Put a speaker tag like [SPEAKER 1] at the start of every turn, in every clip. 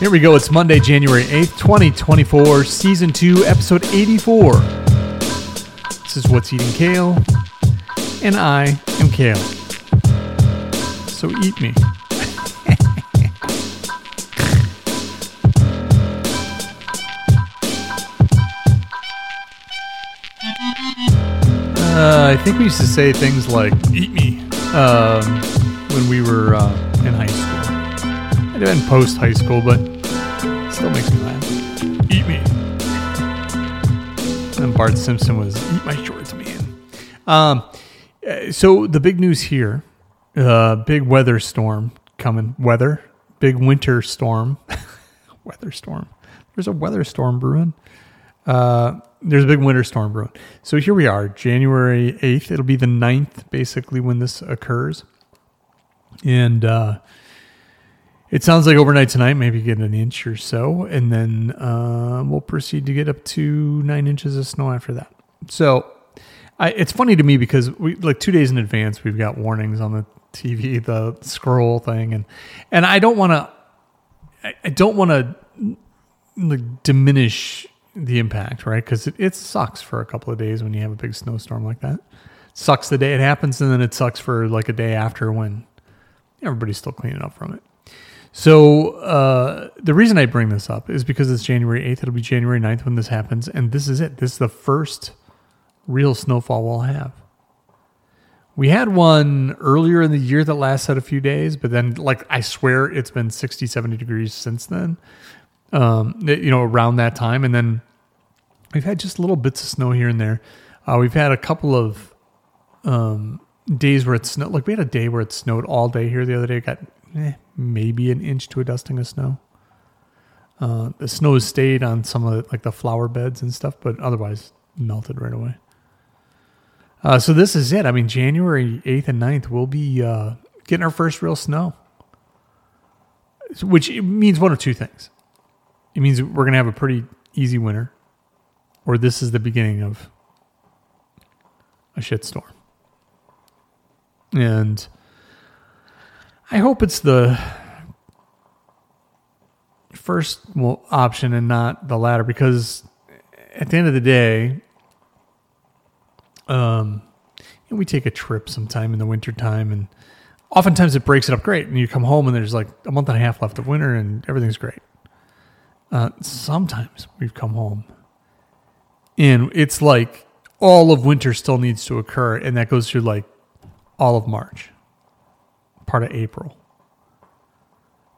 [SPEAKER 1] Here we go. It's Monday, January 8th, 2024, Season 2, Episode 84. This is What's Eating Kale, and I am Kale. So eat me. uh, I think we used to say things like "eat me" um, when we were uh, in high school. I didn't post high school, but still makes me laugh. Eat me. And Bart Simpson was "Eat my shorts, man." Um, uh, so the big news here, uh, big weather storm coming. Weather, big winter storm, weather storm. There's a weather storm brewing. Uh, there's a big winter storm brewing. So here we are, January 8th. It'll be the 9th, basically, when this occurs. And uh, it sounds like overnight tonight, maybe get an inch or so. And then uh, we'll proceed to get up to nine inches of snow after that. So I, it's funny to me because we like two days in advance, we've got warnings on the TV, the scroll thing. And, and I don't want to, I, I don't want to like diminish the impact, right? Because it, it sucks for a couple of days when you have a big snowstorm like that. It sucks the day it happens, and then it sucks for like a day after when everybody's still cleaning up from it. So uh, the reason I bring this up is because it's January 8th. It'll be January 9th when this happens. And this is it. This is the first real snowfall we'll have. We had one earlier in the year that lasted a few days, but then, like, I swear it's been 60, 70 degrees since then um, you know, around that time. And then we've had just little bits of snow here and there. Uh, we've had a couple of um, days where it snowed. Like we had a day where it snowed all day here the other day. Got eh, maybe an inch to a dusting of snow. Uh, the snow stayed on some of the, like the flower beds and stuff, but otherwise melted right away. Uh, so this is it. I mean, January 8th and 9th, we'll be uh, getting our first real snow, which means one of two things it means we're going to have a pretty easy winter, or this is the beginning of a shitstorm. And I hope it's the first option and not the latter, because at the end of the day, um, we take a trip sometime in the wintertime and oftentimes it breaks it up great and you come home and there's like a month and a half left of winter and everything's great. Uh, sometimes we've come home and it's like all of winter still needs to occur, and that goes through like all of March, part of April.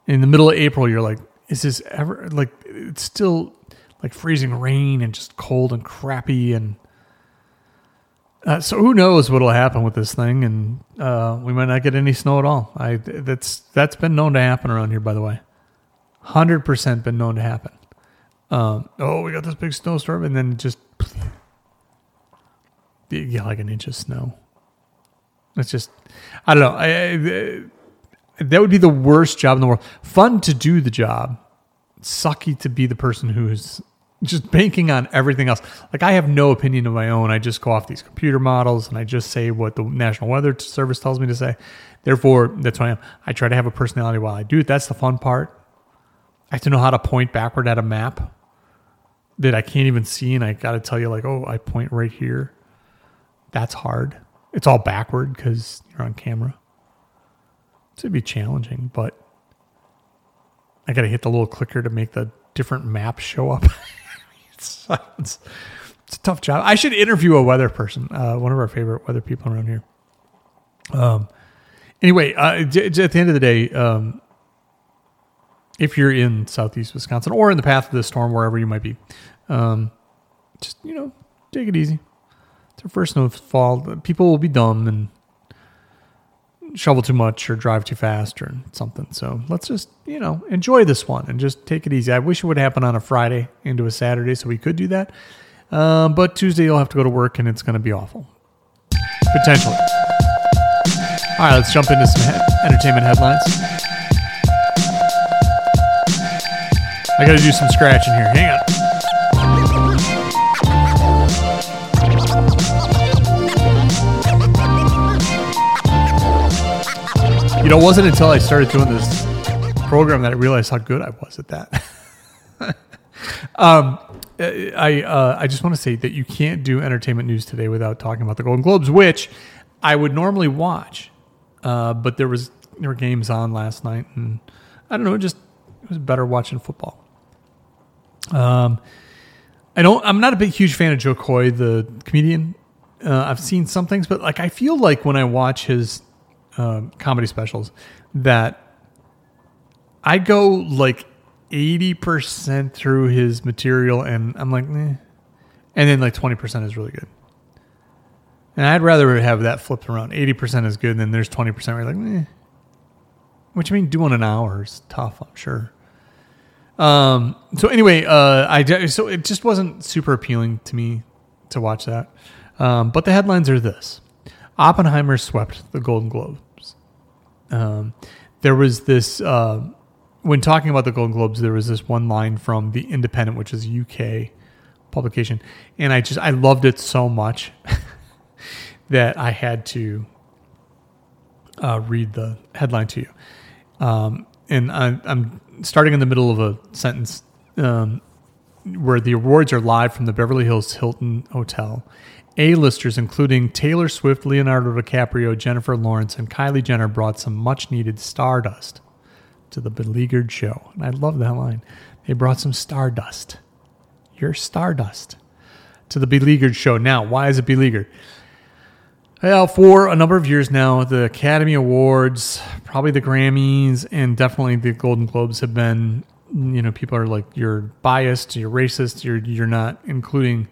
[SPEAKER 1] In the middle of April, you're like, is this ever like it's still like freezing rain and just cold and crappy and uh, so who knows what'll happen with this thing and uh, we might not get any snow at all i that's that's been known to happen around here by the way 100% been known to happen. Um, oh, we got this big snowstorm, and then just get like an inch of snow. It's just, I don't know. I, I, that would be the worst job in the world. Fun to do the job, sucky to be the person who's just banking on everything else. Like I have no opinion of my own. I just go off these computer models and I just say what the National Weather Service tells me to say. Therefore, that's who I am. I try to have a personality while I do it. That's the fun part. I have to know how to point backward at a map that I can't even see, and I got to tell you, like, oh, I point right here. That's hard. It's all backward because you're on camera. So it'd be challenging, but I got to hit the little clicker to make the different maps show up. it's, it's, it's, a tough job. I should interview a weather person, uh, one of our favorite weather people around here. Um. Anyway, uh, at the end of the day, um, if you're in southeast Wisconsin or in the path of the storm, wherever you might be. Um, just, you know, take it easy. It's our first snowfall. People will be dumb and shovel too much or drive too fast or something. So let's just, you know, enjoy this one and just take it easy. I wish it would happen on a Friday into a Saturday so we could do that. Um, but Tuesday you'll have to go to work and it's going to be awful. Potentially. All right, let's jump into some he- entertainment headlines. I got to do some scratching here. Hang on. You know, it wasn't until I started doing this program that I realized how good I was at that. um, I uh, I just want to say that you can't do entertainment news today without talking about the Golden Globes, which I would normally watch, uh, but there was there were games on last night, and I don't know, it just it was better watching football. Um, I don't. I'm not a big huge fan of Jo Koy, the comedian. Uh, I've seen some things, but like I feel like when I watch his uh, comedy specials, that I go like 80% through his material and I'm like, eh. And then like 20% is really good. And I'd rather have that flipped around. 80% is good, and then there's 20% where you're like, eh. Which I mean, doing an hour is tough, I'm sure. Um, so anyway, uh, I so it just wasn't super appealing to me to watch that. Um, but the headlines are this: Oppenheimer swept the Golden Globes. Um, there was this uh, when talking about the Golden Globes, there was this one line from the Independent, which is a UK publication, and I just I loved it so much that I had to uh, read the headline to you. Um, and I, am starting in the middle of a sentence um, where the awards are live from the Beverly Hills Hilton Hotel. A-listers, including Taylor Swift, Leonardo DiCaprio, Jennifer Lawrence, and Kylie Jenner, brought some much-needed stardust to the beleaguered show. And I love that line. They brought some stardust. You're stardust to the beleaguered show. Now, why is it beleaguered? Well, for a number of years now, the Academy Awards, probably the Grammys, and definitely the Golden Globes have been, you know, people are like, you're biased, you're racist, you're you're not including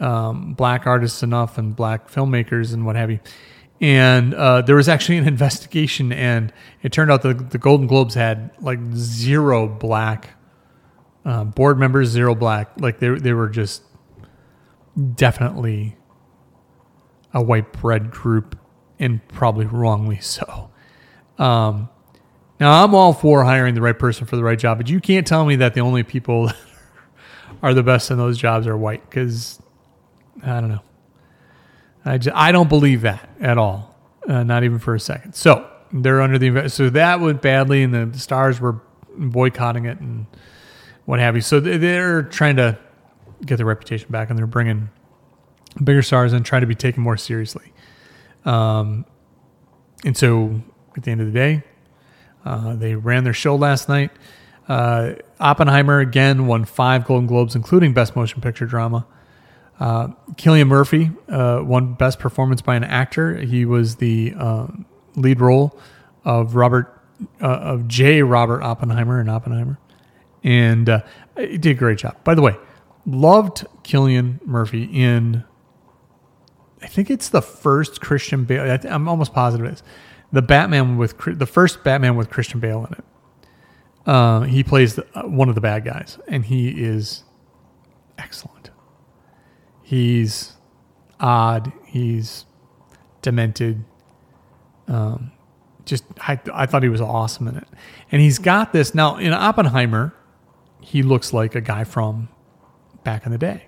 [SPEAKER 1] um, black artists enough and black filmmakers and what have you and uh, there was actually an investigation, and it turned out that the Golden Globes had like zero black uh, board members, zero black. Like they they were just definitely a white bread group, and probably wrongly so. Um, now I'm all for hiring the right person for the right job, but you can't tell me that the only people that are the best in those jobs are white because I don't know. I, just, I don't believe that at all, uh, not even for a second. So they're under the so that went badly, and the stars were boycotting it and what have you. So they're trying to get their reputation back, and they're bringing bigger stars and trying to be taken more seriously. Um, and so at the end of the day, uh, they ran their show last night. Uh, Oppenheimer again won five Golden Globes, including Best Motion Picture Drama. Uh, Cillian Murphy uh, won Best Performance by an Actor. He was the uh, lead role of Robert uh, of J. Robert Oppenheimer in Oppenheimer, and uh, he did a great job. By the way, loved Cillian Murphy in. I think it's the first Christian Bale. I'm almost positive it is the Batman with the first Batman with Christian Bale in it. Uh, he plays the, one of the bad guys, and he is excellent. He's odd. He's demented. Um, just I, I thought he was awesome in it, and he's got this now in Oppenheimer. He looks like a guy from back in the day.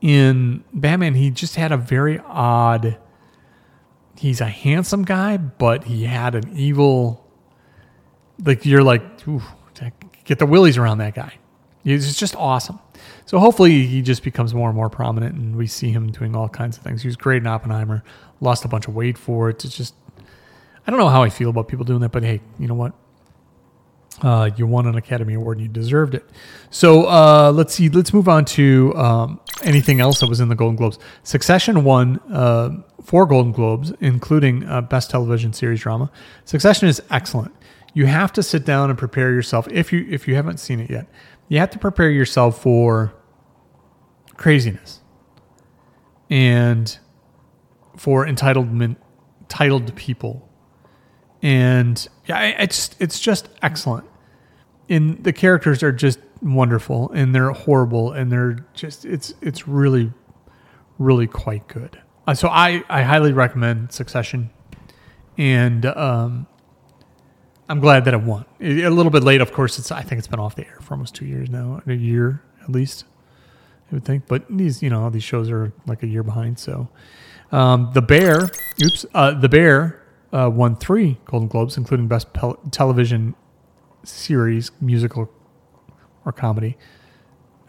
[SPEAKER 1] In Batman, he just had a very odd. He's a handsome guy, but he had an evil. Like you're like, get the willies around that guy. He's just awesome. So hopefully he just becomes more and more prominent, and we see him doing all kinds of things. He was great in Oppenheimer, lost a bunch of weight for it. It's just I don't know how I feel about people doing that, but hey, you know what? Uh, you won an Academy Award and you deserved it. So uh, let's see. Let's move on to um, anything else that was in the Golden Globes. Succession won uh, four Golden Globes, including Best Television Series Drama. Succession is excellent. You have to sit down and prepare yourself if you if you haven't seen it yet. You have to prepare yourself for craziness. And for entitlement entitled people. And yeah it's it's just excellent. And the characters are just wonderful and they're horrible and they're just it's it's really really quite good. Uh, so i i highly recommend succession. And um i'm glad that it won. A little bit late of course it's i think it's been off the air for almost two years now a year at least I would think. But these, you know, these shows are like a year behind. So, um, the Bear, oops, uh, the Bear uh, won three Golden Globes, including Best Pel- Television series, musical or comedy.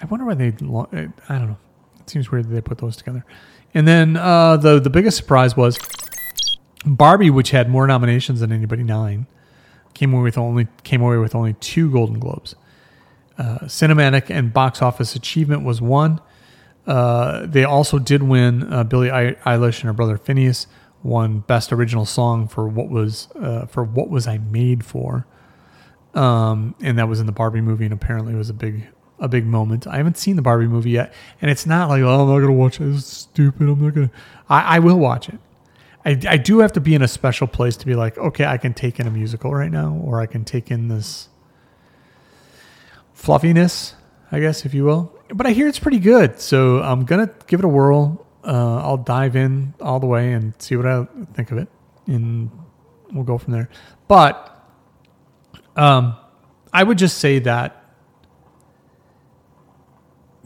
[SPEAKER 1] I wonder why they. I don't know. It seems weird that they put those together. And then uh, the the biggest surprise was Barbie, which had more nominations than anybody, nine, came away with only came away with only two Golden Globes. Uh, cinematic and box office achievement was one. Uh, they also did win. Uh, Billie Eilish and her brother Finneas won Best Original Song for what was uh, for what was I made for, um, and that was in the Barbie movie, and apparently it was a big a big moment. I haven't seen the Barbie movie yet, and it's not like oh I'm not gonna watch it. It's stupid. I'm not gonna. I, I will watch it. I, I do have to be in a special place to be like, okay, I can take in a musical right now, or I can take in this fluffiness, I guess, if you will. But I hear it's pretty good, so I'm gonna give it a whirl. Uh, I'll dive in all the way and see what I think of it, and we'll go from there. But um, I would just say that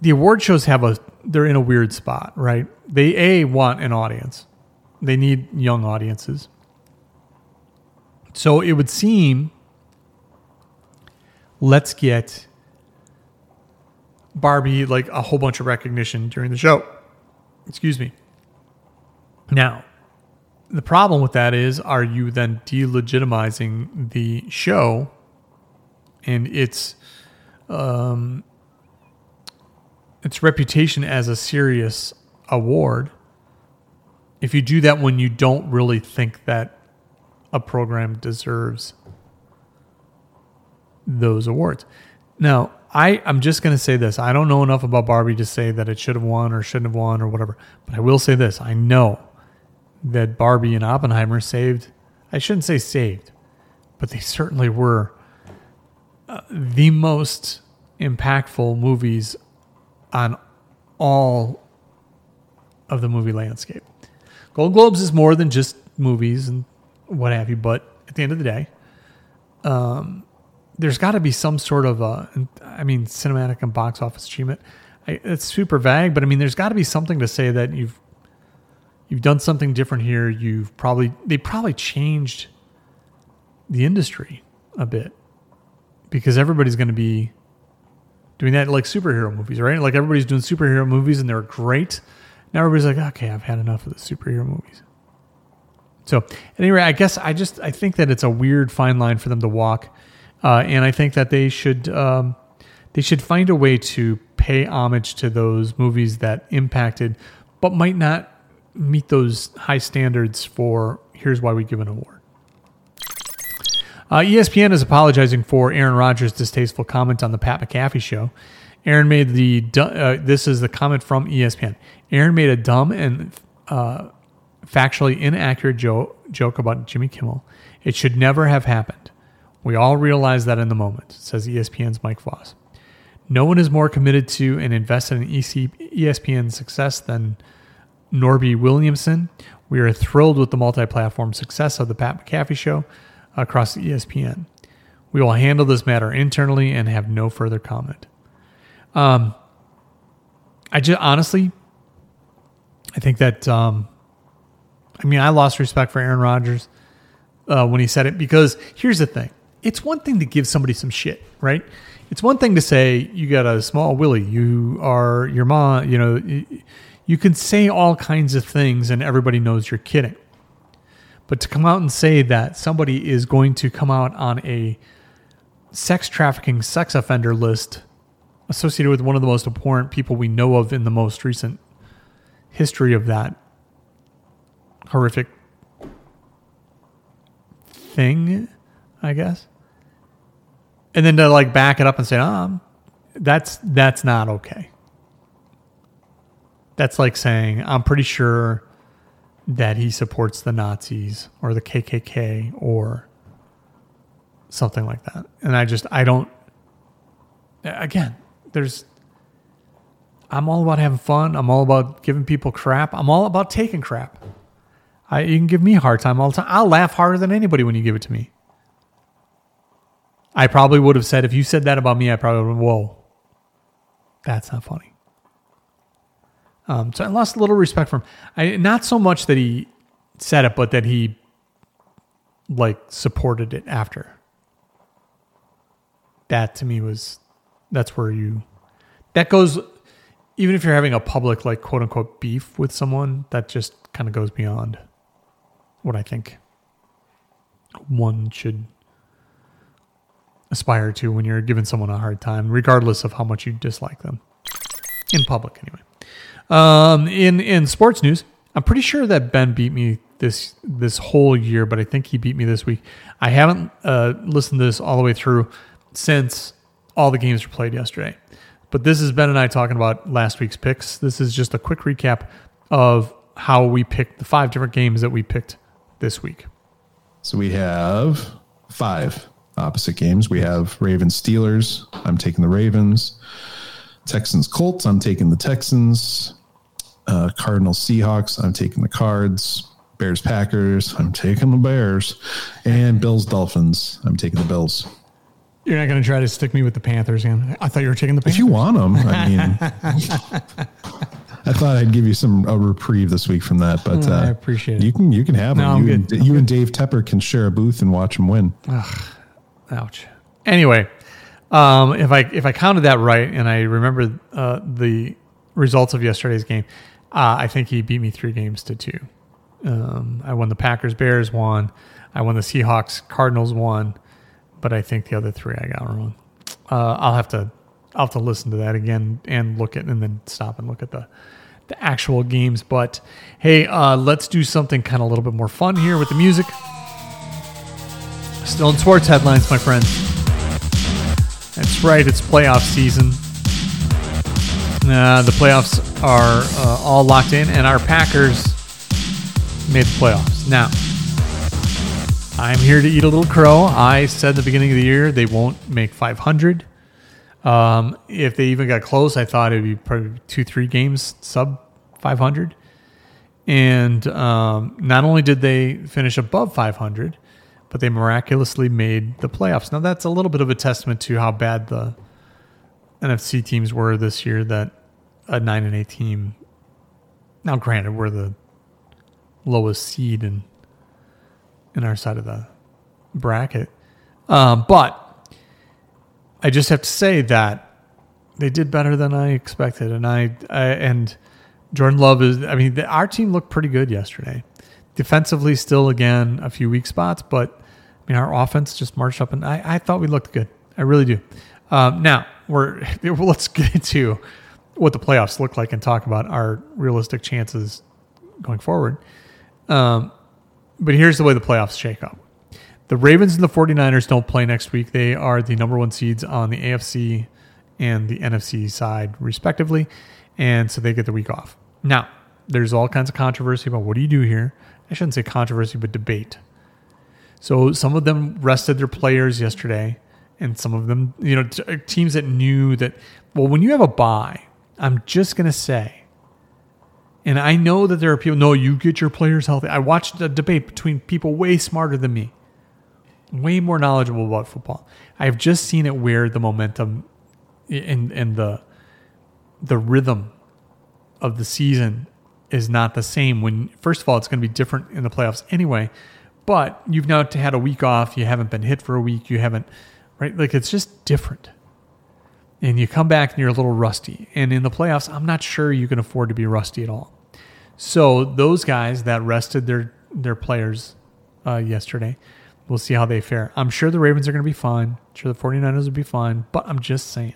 [SPEAKER 1] the award shows have a they're in a weird spot, right? They a want an audience they need young audiences. So it would seem let's get Barbie like a whole bunch of recognition during the show. Excuse me. Now, the problem with that is are you then delegitimizing the show and its um, its reputation as a serious award if you do that when you don't really think that a program deserves those awards. Now, I, I'm just going to say this. I don't know enough about Barbie to say that it should have won or shouldn't have won or whatever. But I will say this. I know that Barbie and Oppenheimer saved, I shouldn't say saved, but they certainly were uh, the most impactful movies on all of the movie landscape. Gold Globes is more than just movies and what have you, but at the end of the day, um, there's got to be some sort of a, I mean, cinematic and box office achievement. I, it's super vague, but I mean, there's got to be something to say that you've you've done something different here. You've probably they probably changed the industry a bit because everybody's going to be doing that like superhero movies, right? Like everybody's doing superhero movies and they're great. Now everybody's like, okay, I've had enough of the superhero movies. So anyway, I guess I just I think that it's a weird fine line for them to walk, uh, and I think that they should um, they should find a way to pay homage to those movies that impacted, but might not meet those high standards for here's why we give an award. Uh, ESPN is apologizing for Aaron Rodgers' distasteful comment on the Pat McAfee show. Aaron made the uh, this is the comment from ESPN. Aaron made a dumb and uh, factually inaccurate joke, joke about Jimmy Kimmel. It should never have happened. We all realize that in the moment, says ESPN's Mike Voss. No one is more committed to and invested in ESPN's success than Norby Williamson. We are thrilled with the multi platform success of the Pat McAfee show across ESPN. We will handle this matter internally and have no further comment. Um, I just honestly, I think that, um, I mean, I lost respect for Aaron Rodgers uh, when he said it because here's the thing: it's one thing to give somebody some shit, right? It's one thing to say you got a small willy, you are your mom, you know, you can say all kinds of things and everybody knows you're kidding. But to come out and say that somebody is going to come out on a sex trafficking sex offender list associated with one of the most abhorrent people we know of in the most recent history of that horrific thing, I guess. And then to like back it up and say, "Um, oh, that's that's not okay." That's like saying, "I'm pretty sure that he supports the Nazis or the KKK or something like that." And I just I don't again, there's I'm all about having fun. I'm all about giving people crap. I'm all about taking crap. I, you can give me a hard time all the time. I'll laugh harder than anybody when you give it to me. I probably would have said, if you said that about me, I probably would have, whoa, that's not funny. Um, so I lost a little respect for him. I, not so much that he said it, but that he like supported it after. that to me was that's where you that goes even if you're having a public like quote unquote beef with someone that just kind of goes beyond what i think one should aspire to when you're giving someone a hard time regardless of how much you dislike them in public anyway um, in in sports news i'm pretty sure that ben beat me this this whole year but i think he beat me this week i haven't uh, listened to this all the way through since all the games were played yesterday. But this is Ben and I talking about last week's picks. This is just a quick recap of how we picked the five different games that we picked this week.
[SPEAKER 2] So we have five opposite games. We have Ravens Steelers. I'm taking the Ravens. Texans Colts. I'm taking the Texans. Uh, Cardinals Seahawks. I'm taking the Cards. Bears Packers. I'm taking the Bears. And Bills Dolphins. I'm taking the Bills.
[SPEAKER 1] You're not going to try to stick me with the Panthers again. I thought you were taking the Panthers.
[SPEAKER 2] If you want them, I mean, I thought I'd give you some a reprieve this week from that, but
[SPEAKER 1] uh, I appreciate it.
[SPEAKER 2] You can you can have
[SPEAKER 1] No,
[SPEAKER 2] them.
[SPEAKER 1] I'm
[SPEAKER 2] you
[SPEAKER 1] good.
[SPEAKER 2] and,
[SPEAKER 1] I'm
[SPEAKER 2] you and Dave Tepper can share a booth and watch them win.
[SPEAKER 1] Ouch. Anyway, um, if I if I counted that right and I remember uh, the results of yesterday's game, uh, I think he beat me three games to two. Um, I won the Packers Bears one. I won the Seahawks Cardinals one, but I think the other three I got wrong. Uh, I'll have to I'll have to listen to that again and look at and then stop and look at the the actual games. But hey, uh, let's do something kind of a little bit more fun here with the music. Still in sports headlines, my friends. That's right, it's playoff season. Uh, the playoffs are uh, all locked in, and our Packers made the playoffs. Now, I'm here to eat a little crow. I said at the beginning of the year they won't make 500. Um, if they even got close, I thought it'd be probably two, three games sub 500. And um, not only did they finish above 500, but they miraculously made the playoffs. Now, that's a little bit of a testament to how bad the NFC teams were this year that a 9 and 8 team. Now, granted, we're the lowest seed in, in our side of the bracket. Um, but I just have to say that they did better than I expected. And I, I and Jordan Love is, I mean, the, our team looked pretty good yesterday. Defensively, still again a few weak spots, but I mean, our offense just marched up, and I, I thought we looked good. I really do. Um, now we're let's get into what the playoffs look like and talk about our realistic chances going forward. Um, but here's the way the playoffs shake up. The Ravens and the 49ers don't play next week. They are the number one seeds on the AFC and the NFC side, respectively. And so they get the week off. Now, there's all kinds of controversy about what do you do here? I shouldn't say controversy, but debate. So some of them rested their players yesterday, and some of them, you know, uh, teams that knew that, well, when you have a buy, I'm just going to say, and I know that there are people, no, you get your players healthy. I watched a debate between people way smarter than me, way more knowledgeable about football. I've just seen it where the momentum and, and the, the rhythm of the season is not the same when first of all it's going to be different in the playoffs anyway but you've now had a week off. You haven't been hit for a week. You haven't right? Like it's just different. And you come back and you're a little rusty. And in the playoffs i'm not sure you can afford to be rusty at all. So those guys that rested their their players uh, yesterday we'll see how they fare. I'm sure the ravens are going to be fine. I'm sure the 49ers will be fine. But i'm just saying.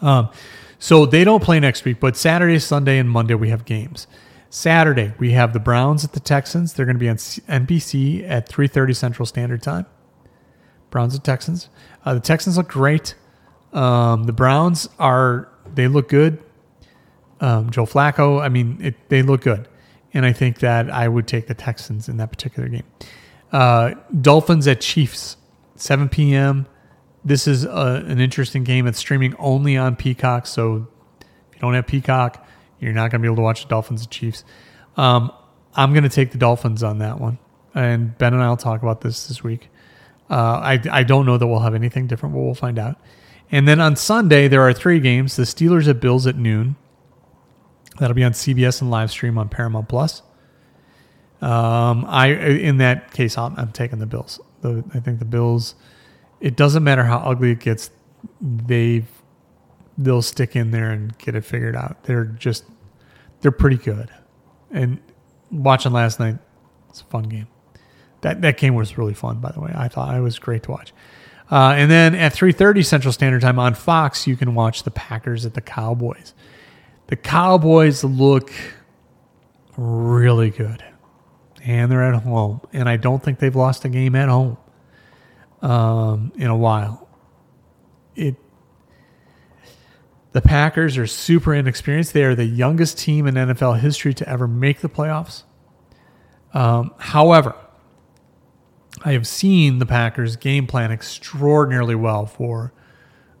[SPEAKER 1] Um, so they don't play next week, but Saturday, Sunday, and Monday we have games. Saturday we have the Browns at the Texans. They're going to be on NBC at 3:30 Central Standard Time. Browns and Texans. Uh, the Texans look great. Um, the Browns are they look good. Um, Joe Flacco. I mean, it, they look good, and I think that I would take the Texans in that particular game. Uh, Dolphins at Chiefs, 7 p.m this is a, an interesting game. It's streaming only on Peacock, so if you don't have Peacock, you're not going to be able to watch the Dolphins and Chiefs. Um, I'm going to take the Dolphins on that one, and Ben and I will talk about this this week. Uh, I I don't know that we'll have anything different, but we'll find out. And then on Sunday there are three games: the Steelers at Bills at noon. That'll be on CBS and live stream on Paramount Plus. Um, I in that case I'm, I'm taking the Bills. The, I think the Bills it doesn't matter how ugly it gets. They they'll stick in there and get it figured out. They're just they're pretty good. And watching last night, it's a fun game. That that game was really fun, by the way. I thought it was great to watch. Uh, and then at 3:30 Central Standard Time on Fox, you can watch the Packers at the Cowboys. The Cowboys look really good, and they're at home. And I don't think they've lost a game at home um, in a while. It the Packers are super inexperienced. They are the youngest team in NFL history to ever make the playoffs. Um, however, I have seen the Packers game plan extraordinarily well for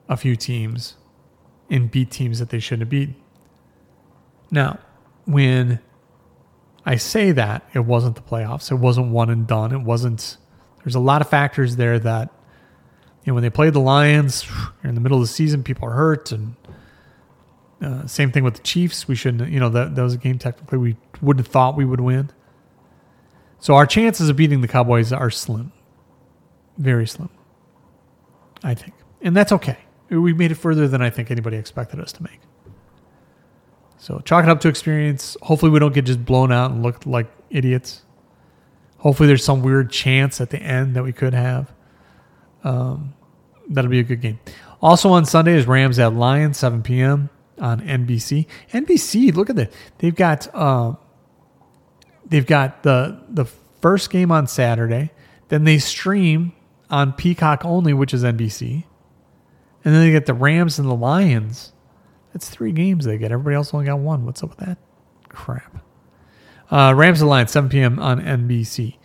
[SPEAKER 1] a few teams and beat teams that they shouldn't have beaten. Now, when I say that, it wasn't the playoffs. It wasn't one and done. It wasn't. There's a lot of factors there that, you know, when they played the Lions in the middle of the season, people are hurt, and uh, same thing with the Chiefs. We shouldn't, you know, that, that was a game technically we wouldn't have thought we would win. So our chances of beating the Cowboys are slim, very slim. I think, and that's okay. We made it further than I think anybody expected us to make. So chalk it up to experience. Hopefully, we don't get just blown out and look like idiots. Hopefully, there's some weird chance at the end that we could have. Um, that'll be a good game. Also on Sunday is Rams at Lions, 7 p.m. on NBC. NBC, look at that. They've got uh, they've got the the first game on Saturday. Then they stream on Peacock only, which is NBC. And then they get the Rams and the Lions that's three games they get. Everybody else only got one. What's up with that? Crap. Uh, Rams and Lions, 7 p.m. on NBC.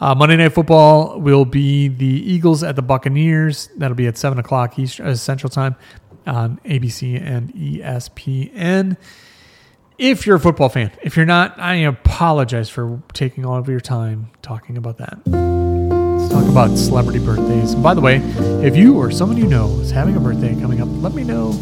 [SPEAKER 1] Uh, Monday Night Football will be the Eagles at the Buccaneers. That'll be at 7 o'clock Eastern, uh, Central Time on ABC and ESPN. If you're a football fan, if you're not, I apologize for taking all of your time talking about that. Let's talk about celebrity birthdays. And by the way, if you or someone you know is having a birthday coming up, let me know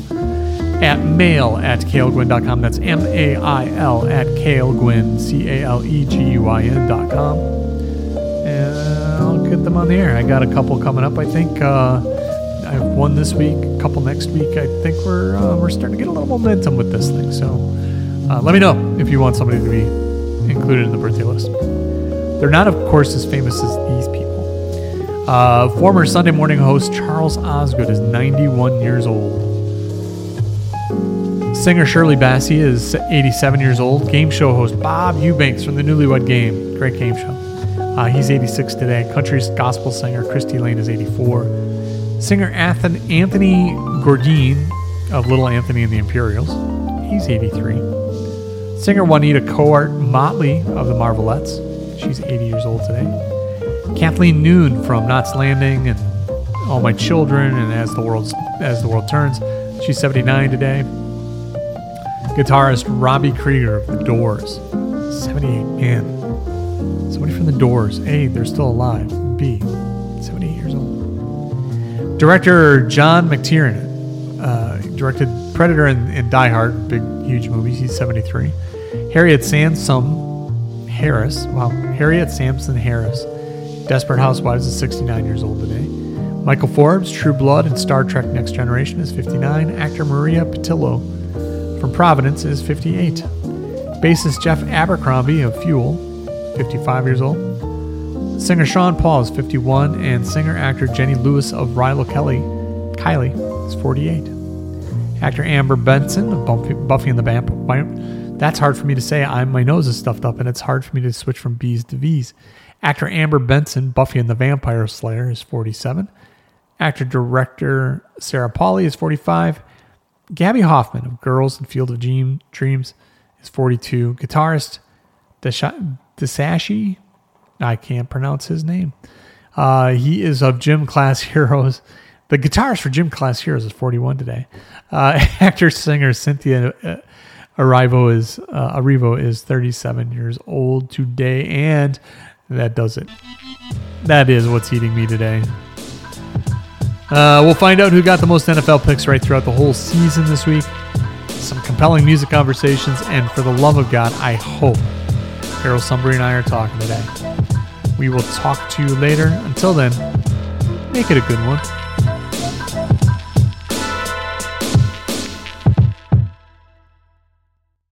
[SPEAKER 1] at mail at caleguin.com. That's M A I L at caleguin, C A L E G U I N.com. And I'll get them on the air. I got a couple coming up, I think. Uh, I have one this week, a couple next week. I think we're uh, we're starting to get a little momentum with this thing. So uh, let me know if you want somebody to be included in the birthday list. They're not, of course, as famous as these people. Uh, former Sunday morning host Charles Osgood is 91 years old. Singer Shirley Bassey is 87 years old. Game show host Bob Eubanks from the Newlywed Game. Great game show. Uh, he's 86 today. Country gospel singer Christy Lane is 84. Singer Anthony, Anthony of Little Anthony and the Imperials. He's 83. Singer Juanita Cowart Motley of the Marvelettes. She's 80 years old today. Kathleen Noone from Knots Landing and All My Children and As the World As the World Turns. She's 79 today. Guitarist Robbie Krieger of The Doors. 78, man. Somebody from The Doors. A, they're still alive. B, 78 years old. Director John McTiernan uh, directed Predator and, and Die Hard, big, huge movies. He's 73. Harriet Sansom Harris. Wow. Harriet Sansom Harris. Desperate Housewives is 69 years old today. Michael Forbes, True Blood, and Star Trek Next Generation is 59. Actor Maria Pitillo from Providence is 58. Bassist Jeff Abercrombie of Fuel, 55 years old. Singer Sean Paul is 51, and singer actor Jenny Lewis of Rilo Kelly, Kiley, is 48. Actor Amber Benson of Buffy and the Vampire. That's hard for me to say. I'm my nose is stuffed up, and it's hard for me to switch from B's to V's. Actor Amber Benson, Buffy and the Vampire Slayer, is 47. Actor director Sarah Polley is 45. Gaby Hoffmann of Girls and Field of Dreams is 42. Guitarist Disashi, I can't pronounce his name. Uh, he is of Gym Class Heroes. The guitarist for Gym Class Heroes is 41 today. Uh, actor singer Cynthia uh, Erivo is uh, Erivo is 37 years old today, and that does it. That is what's eating me today. Uh, we'll find out who got the most NFL picks right throughout the whole season this week. Some compelling music conversations, and for the love of God, I hope Carol Sunbury and I are talking today. We will talk to you later. Until then, Make it a good one.